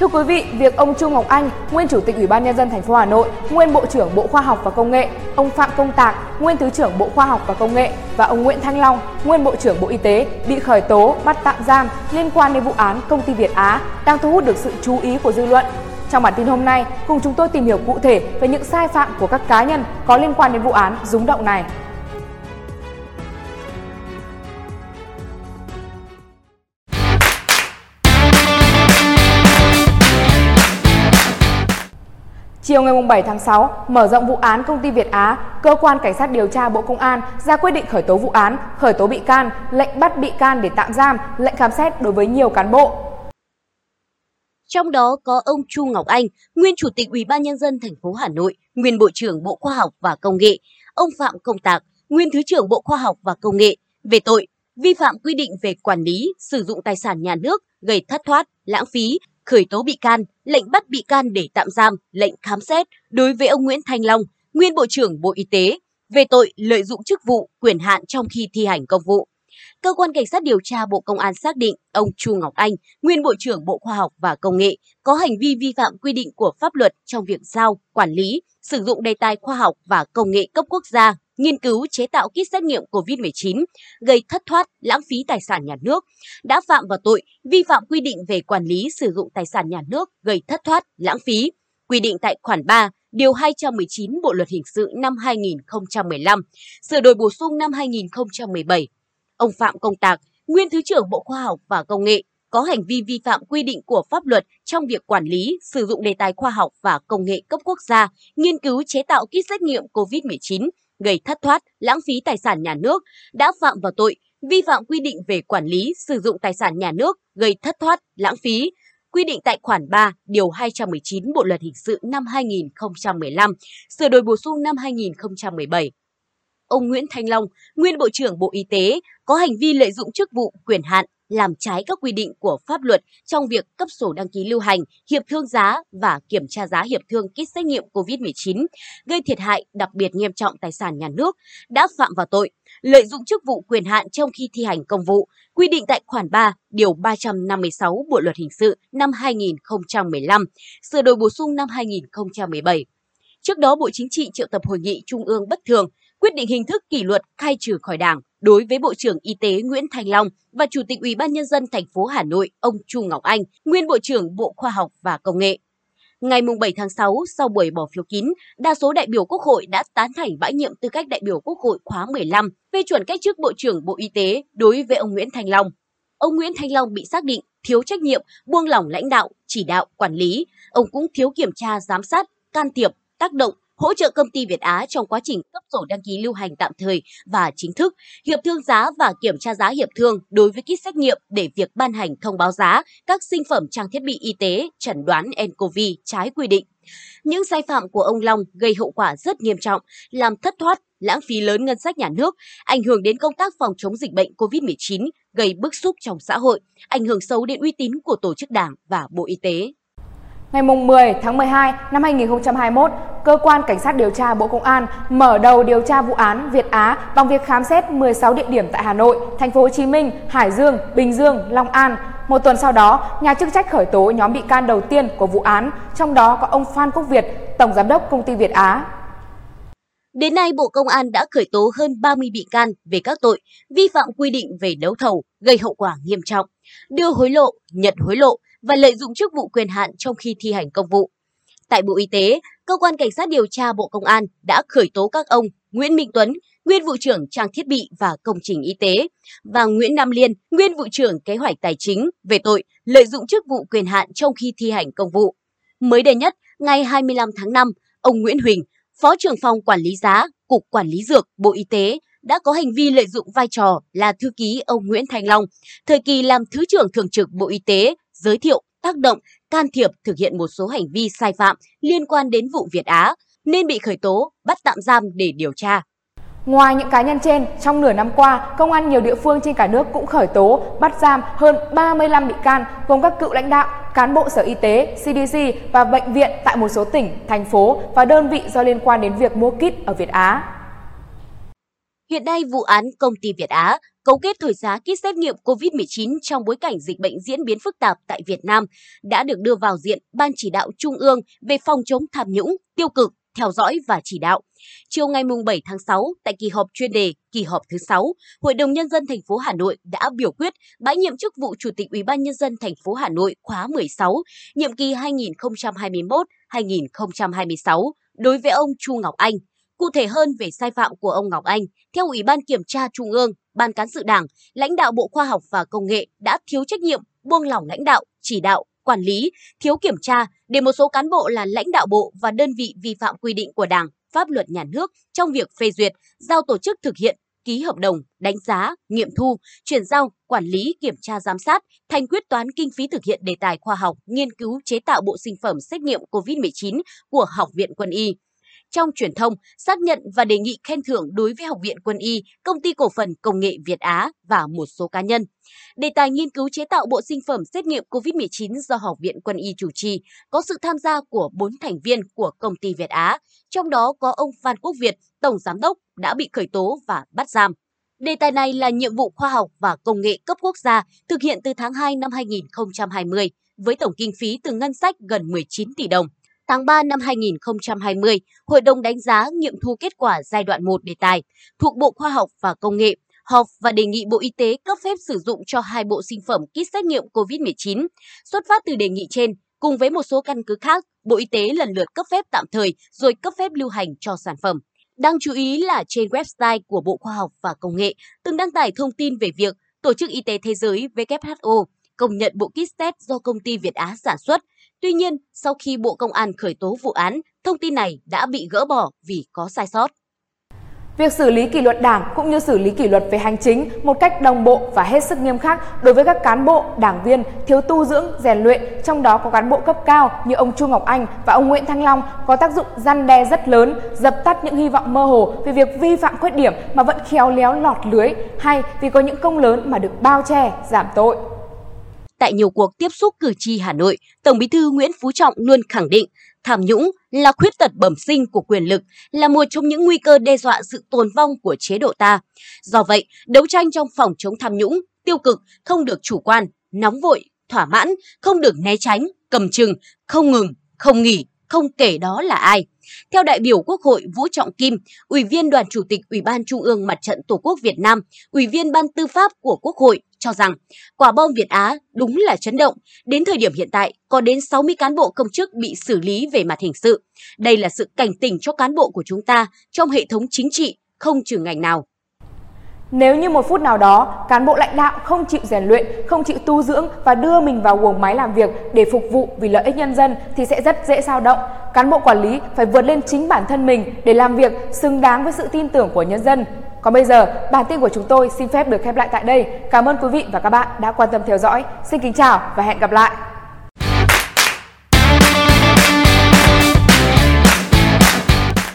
Thưa quý vị, việc ông Trung Ngọc Anh, nguyên chủ tịch Ủy ban nhân dân thành phố Hà Nội, nguyên Bộ trưởng Bộ Khoa học và Công nghệ, ông Phạm Công Tạc, nguyên Thứ trưởng Bộ Khoa học và Công nghệ và ông Nguyễn Thanh Long, nguyên Bộ trưởng Bộ Y tế bị khởi tố, bắt tạm giam liên quan đến vụ án công ty Việt Á đang thu hút được sự chú ý của dư luận. Trong bản tin hôm nay, cùng chúng tôi tìm hiểu cụ thể về những sai phạm của các cá nhân có liên quan đến vụ án rúng động này. Chiều ngày 7 tháng 6, mở rộng vụ án công ty Việt Á, cơ quan cảnh sát điều tra Bộ Công an ra quyết định khởi tố vụ án, khởi tố bị can, lệnh bắt bị can để tạm giam, lệnh khám xét đối với nhiều cán bộ. Trong đó có ông Chu Ngọc Anh, nguyên chủ tịch Ủy ban nhân dân thành phố Hà Nội, nguyên Bộ trưởng Bộ Khoa học và Công nghệ, ông Phạm Công Tạc, nguyên Thứ trưởng Bộ Khoa học và Công nghệ về tội vi phạm quy định về quản lý, sử dụng tài sản nhà nước gây thất thoát, lãng phí, khởi tố bị can, lệnh bắt bị can để tạm giam, lệnh khám xét đối với ông Nguyễn Thanh Long, nguyên Bộ trưởng Bộ Y tế, về tội lợi dụng chức vụ, quyền hạn trong khi thi hành công vụ. Cơ quan Cảnh sát điều tra Bộ Công an xác định ông Chu Ngọc Anh, nguyên Bộ trưởng Bộ Khoa học và Công nghệ, có hành vi vi phạm quy định của pháp luật trong việc giao, quản lý, sử dụng đề tài khoa học và công nghệ cấp quốc gia nghiên cứu chế tạo kit xét nghiệm COVID-19, gây thất thoát, lãng phí tài sản nhà nước, đã phạm vào tội vi phạm quy định về quản lý sử dụng tài sản nhà nước gây thất thoát, lãng phí, quy định tại khoản 3, điều 219 Bộ luật hình sự năm 2015, sửa đổi bổ sung năm 2017. Ông Phạm Công Tạc, nguyên Thứ trưởng Bộ Khoa học và Công nghệ, có hành vi vi phạm quy định của pháp luật trong việc quản lý, sử dụng đề tài khoa học và công nghệ cấp quốc gia, nghiên cứu chế tạo kit xét nghiệm COVID-19, gây thất thoát, lãng phí tài sản nhà nước, đã phạm vào tội vi phạm quy định về quản lý, sử dụng tài sản nhà nước, gây thất thoát, lãng phí, quy định tại khoản 3, điều 219 Bộ luật hình sự năm 2015, sửa đổi bổ sung năm 2017. Ông Nguyễn Thanh Long, nguyên Bộ trưởng Bộ Y tế, có hành vi lợi dụng chức vụ, quyền hạn, làm trái các quy định của pháp luật trong việc cấp sổ đăng ký lưu hành, hiệp thương giá và kiểm tra giá hiệp thương kit xét nghiệm COVID-19, gây thiệt hại đặc biệt nghiêm trọng tài sản nhà nước, đã phạm vào tội lợi dụng chức vụ quyền hạn trong khi thi hành công vụ, quy định tại khoản 3, điều 356 Bộ luật hình sự năm 2015, sửa đổi bổ sung năm 2017. Trước đó, Bộ Chính trị triệu tập hội nghị trung ương bất thường, quyết định hình thức kỷ luật khai trừ khỏi Đảng đối với Bộ trưởng Y tế Nguyễn Thành Long và Chủ tịch Ủy ban nhân dân thành phố Hà Nội ông Chu Ngọc Anh, nguyên Bộ trưởng Bộ Khoa học và Công nghệ. Ngày 7 tháng 6, sau buổi bỏ phiếu kín, đa số đại biểu Quốc hội đã tán thành bãi nhiệm tư cách đại biểu Quốc hội khóa 15 phê chuẩn cách chức Bộ trưởng Bộ Y tế đối với ông Nguyễn Thành Long. Ông Nguyễn Thanh Long bị xác định thiếu trách nhiệm, buông lỏng lãnh đạo, chỉ đạo, quản lý. Ông cũng thiếu kiểm tra, giám sát, can thiệp, tác động, hỗ trợ công ty Việt Á trong quá trình cấp sổ đăng ký lưu hành tạm thời và chính thức, hiệp thương giá và kiểm tra giá hiệp thương đối với kit xét nghiệm để việc ban hành thông báo giá các sinh phẩm trang thiết bị y tế chẩn đoán nCoV trái quy định. Những sai phạm của ông Long gây hậu quả rất nghiêm trọng, làm thất thoát, lãng phí lớn ngân sách nhà nước, ảnh hưởng đến công tác phòng chống dịch bệnh COVID-19, gây bức xúc trong xã hội, ảnh hưởng xấu đến uy tín của tổ chức đảng và Bộ Y tế. Ngày 10 tháng 12 năm 2021, Cơ quan Cảnh sát điều tra Bộ Công an mở đầu điều tra vụ án Việt Á bằng việc khám xét 16 địa điểm tại Hà Nội, Thành phố Hồ Chí Minh, Hải Dương, Bình Dương, Long An. Một tuần sau đó, nhà chức trách khởi tố nhóm bị can đầu tiên của vụ án, trong đó có ông Phan Quốc Việt, Tổng Giám đốc Công ty Việt Á. Đến nay, Bộ Công an đã khởi tố hơn 30 bị can về các tội vi phạm quy định về đấu thầu, gây hậu quả nghiêm trọng, đưa hối lộ, nhận hối lộ, và lợi dụng chức vụ quyền hạn trong khi thi hành công vụ. Tại Bộ Y tế, Cơ quan Cảnh sát điều tra Bộ Công an đã khởi tố các ông Nguyễn Minh Tuấn, nguyên vụ trưởng trang thiết bị và công trình y tế, và Nguyễn Nam Liên, nguyên vụ trưởng kế hoạch tài chính về tội lợi dụng chức vụ quyền hạn trong khi thi hành công vụ. Mới đây nhất, ngày 25 tháng 5, ông Nguyễn Huỳnh, Phó trưởng phòng quản lý giá, Cục Quản lý Dược, Bộ Y tế đã có hành vi lợi dụng vai trò là thư ký ông Nguyễn Thành Long, thời kỳ làm Thứ trưởng Thường trực Bộ Y tế giới thiệu, tác động, can thiệp thực hiện một số hành vi sai phạm liên quan đến vụ Việt Á nên bị khởi tố, bắt tạm giam để điều tra. Ngoài những cá nhân trên, trong nửa năm qua, công an nhiều địa phương trên cả nước cũng khởi tố, bắt giam hơn 35 bị can gồm các cựu lãnh đạo, cán bộ Sở Y tế, CDC và bệnh viện tại một số tỉnh, thành phố và đơn vị do liên quan đến việc mua kit ở Việt Á. Hiện nay, vụ án công ty Việt Á cấu kết thổi giá kit xét nghiệm COVID-19 trong bối cảnh dịch bệnh diễn biến phức tạp tại Việt Nam đã được đưa vào diện Ban chỉ đạo Trung ương về phòng chống tham nhũng, tiêu cực, theo dõi và chỉ đạo. Chiều ngày 7 tháng 6, tại kỳ họp chuyên đề kỳ họp thứ 6, Hội đồng nhân dân thành phố Hà Nội đã biểu quyết bãi nhiệm chức vụ Chủ tịch Ủy ban nhân dân thành phố Hà Nội khóa 16, nhiệm kỳ 2021-2026 đối với ông Chu Ngọc Anh. Cụ thể hơn về sai phạm của ông Ngọc Anh, theo Ủy ban Kiểm tra Trung ương, Ban Cán sự Đảng, lãnh đạo Bộ Khoa học và Công nghệ đã thiếu trách nhiệm, buông lỏng lãnh đạo, chỉ đạo, quản lý, thiếu kiểm tra để một số cán bộ là lãnh đạo bộ và đơn vị vi phạm quy định của Đảng, pháp luật nhà nước trong việc phê duyệt, giao tổ chức thực hiện, ký hợp đồng, đánh giá, nghiệm thu, chuyển giao, quản lý, kiểm tra giám sát, thành quyết toán kinh phí thực hiện đề tài khoa học, nghiên cứu chế tạo bộ sinh phẩm xét nghiệm COVID-19 của Học viện Quân y trong truyền thông xác nhận và đề nghị khen thưởng đối với Học viện Quân y, Công ty Cổ phần Công nghệ Việt Á và một số cá nhân. Đề tài nghiên cứu chế tạo bộ sinh phẩm xét nghiệm COVID-19 do Học viện Quân y chủ trì có sự tham gia của 4 thành viên của công ty Việt Á, trong đó có ông Phan Quốc Việt, Tổng Giám đốc, đã bị khởi tố và bắt giam. Đề tài này là nhiệm vụ khoa học và công nghệ cấp quốc gia thực hiện từ tháng 2 năm 2020 với tổng kinh phí từ ngân sách gần 19 tỷ đồng tháng 3 năm 2020, Hội đồng đánh giá nghiệm thu kết quả giai đoạn 1 đề tài thuộc Bộ Khoa học và Công nghệ họp và đề nghị Bộ Y tế cấp phép sử dụng cho hai bộ sinh phẩm kit xét nghiệm COVID-19. Xuất phát từ đề nghị trên, cùng với một số căn cứ khác, Bộ Y tế lần lượt cấp phép tạm thời rồi cấp phép lưu hành cho sản phẩm. Đáng chú ý là trên website của Bộ Khoa học và Công nghệ từng đăng tải thông tin về việc Tổ chức Y tế Thế giới WHO công nhận bộ kit test do công ty Việt Á sản xuất. Tuy nhiên, sau khi Bộ Công an khởi tố vụ án, thông tin này đã bị gỡ bỏ vì có sai sót. Việc xử lý kỷ luật đảng cũng như xử lý kỷ luật về hành chính một cách đồng bộ và hết sức nghiêm khắc đối với các cán bộ, đảng viên thiếu tu dưỡng, rèn luyện, trong đó có cán bộ cấp cao như ông Chu Ngọc Anh và ông Nguyễn Thăng Long có tác dụng răn đe rất lớn, dập tắt những hy vọng mơ hồ về việc vi phạm khuyết điểm mà vẫn khéo léo lọt lưới hay vì có những công lớn mà được bao che, giảm tội. Tại nhiều cuộc tiếp xúc cử tri Hà Nội, Tổng Bí thư Nguyễn Phú Trọng luôn khẳng định tham nhũng là khuyết tật bẩm sinh của quyền lực, là một trong những nguy cơ đe dọa sự tồn vong của chế độ ta. Do vậy, đấu tranh trong phòng chống tham nhũng, tiêu cực không được chủ quan, nóng vội, thỏa mãn, không được né tránh, cầm chừng, không ngừng, không nghỉ, không kể đó là ai. Theo đại biểu Quốc hội Vũ Trọng Kim, Ủy viên Đoàn Chủ tịch Ủy ban Trung ương Mặt trận Tổ quốc Việt Nam, Ủy viên Ban Tư pháp của Quốc hội cho rằng quả bom Việt Á đúng là chấn động. Đến thời điểm hiện tại, có đến 60 cán bộ công chức bị xử lý về mặt hình sự. Đây là sự cảnh tỉnh cho cán bộ của chúng ta trong hệ thống chính trị, không trừ ngành nào. Nếu như một phút nào đó, cán bộ lãnh đạo không chịu rèn luyện, không chịu tu dưỡng và đưa mình vào guồng máy làm việc để phục vụ vì lợi ích nhân dân thì sẽ rất dễ sao động. Cán bộ quản lý phải vượt lên chính bản thân mình để làm việc xứng đáng với sự tin tưởng của nhân dân. Còn bây giờ, bản tin của chúng tôi xin phép được khép lại tại đây. Cảm ơn quý vị và các bạn đã quan tâm theo dõi. Xin kính chào và hẹn gặp lại.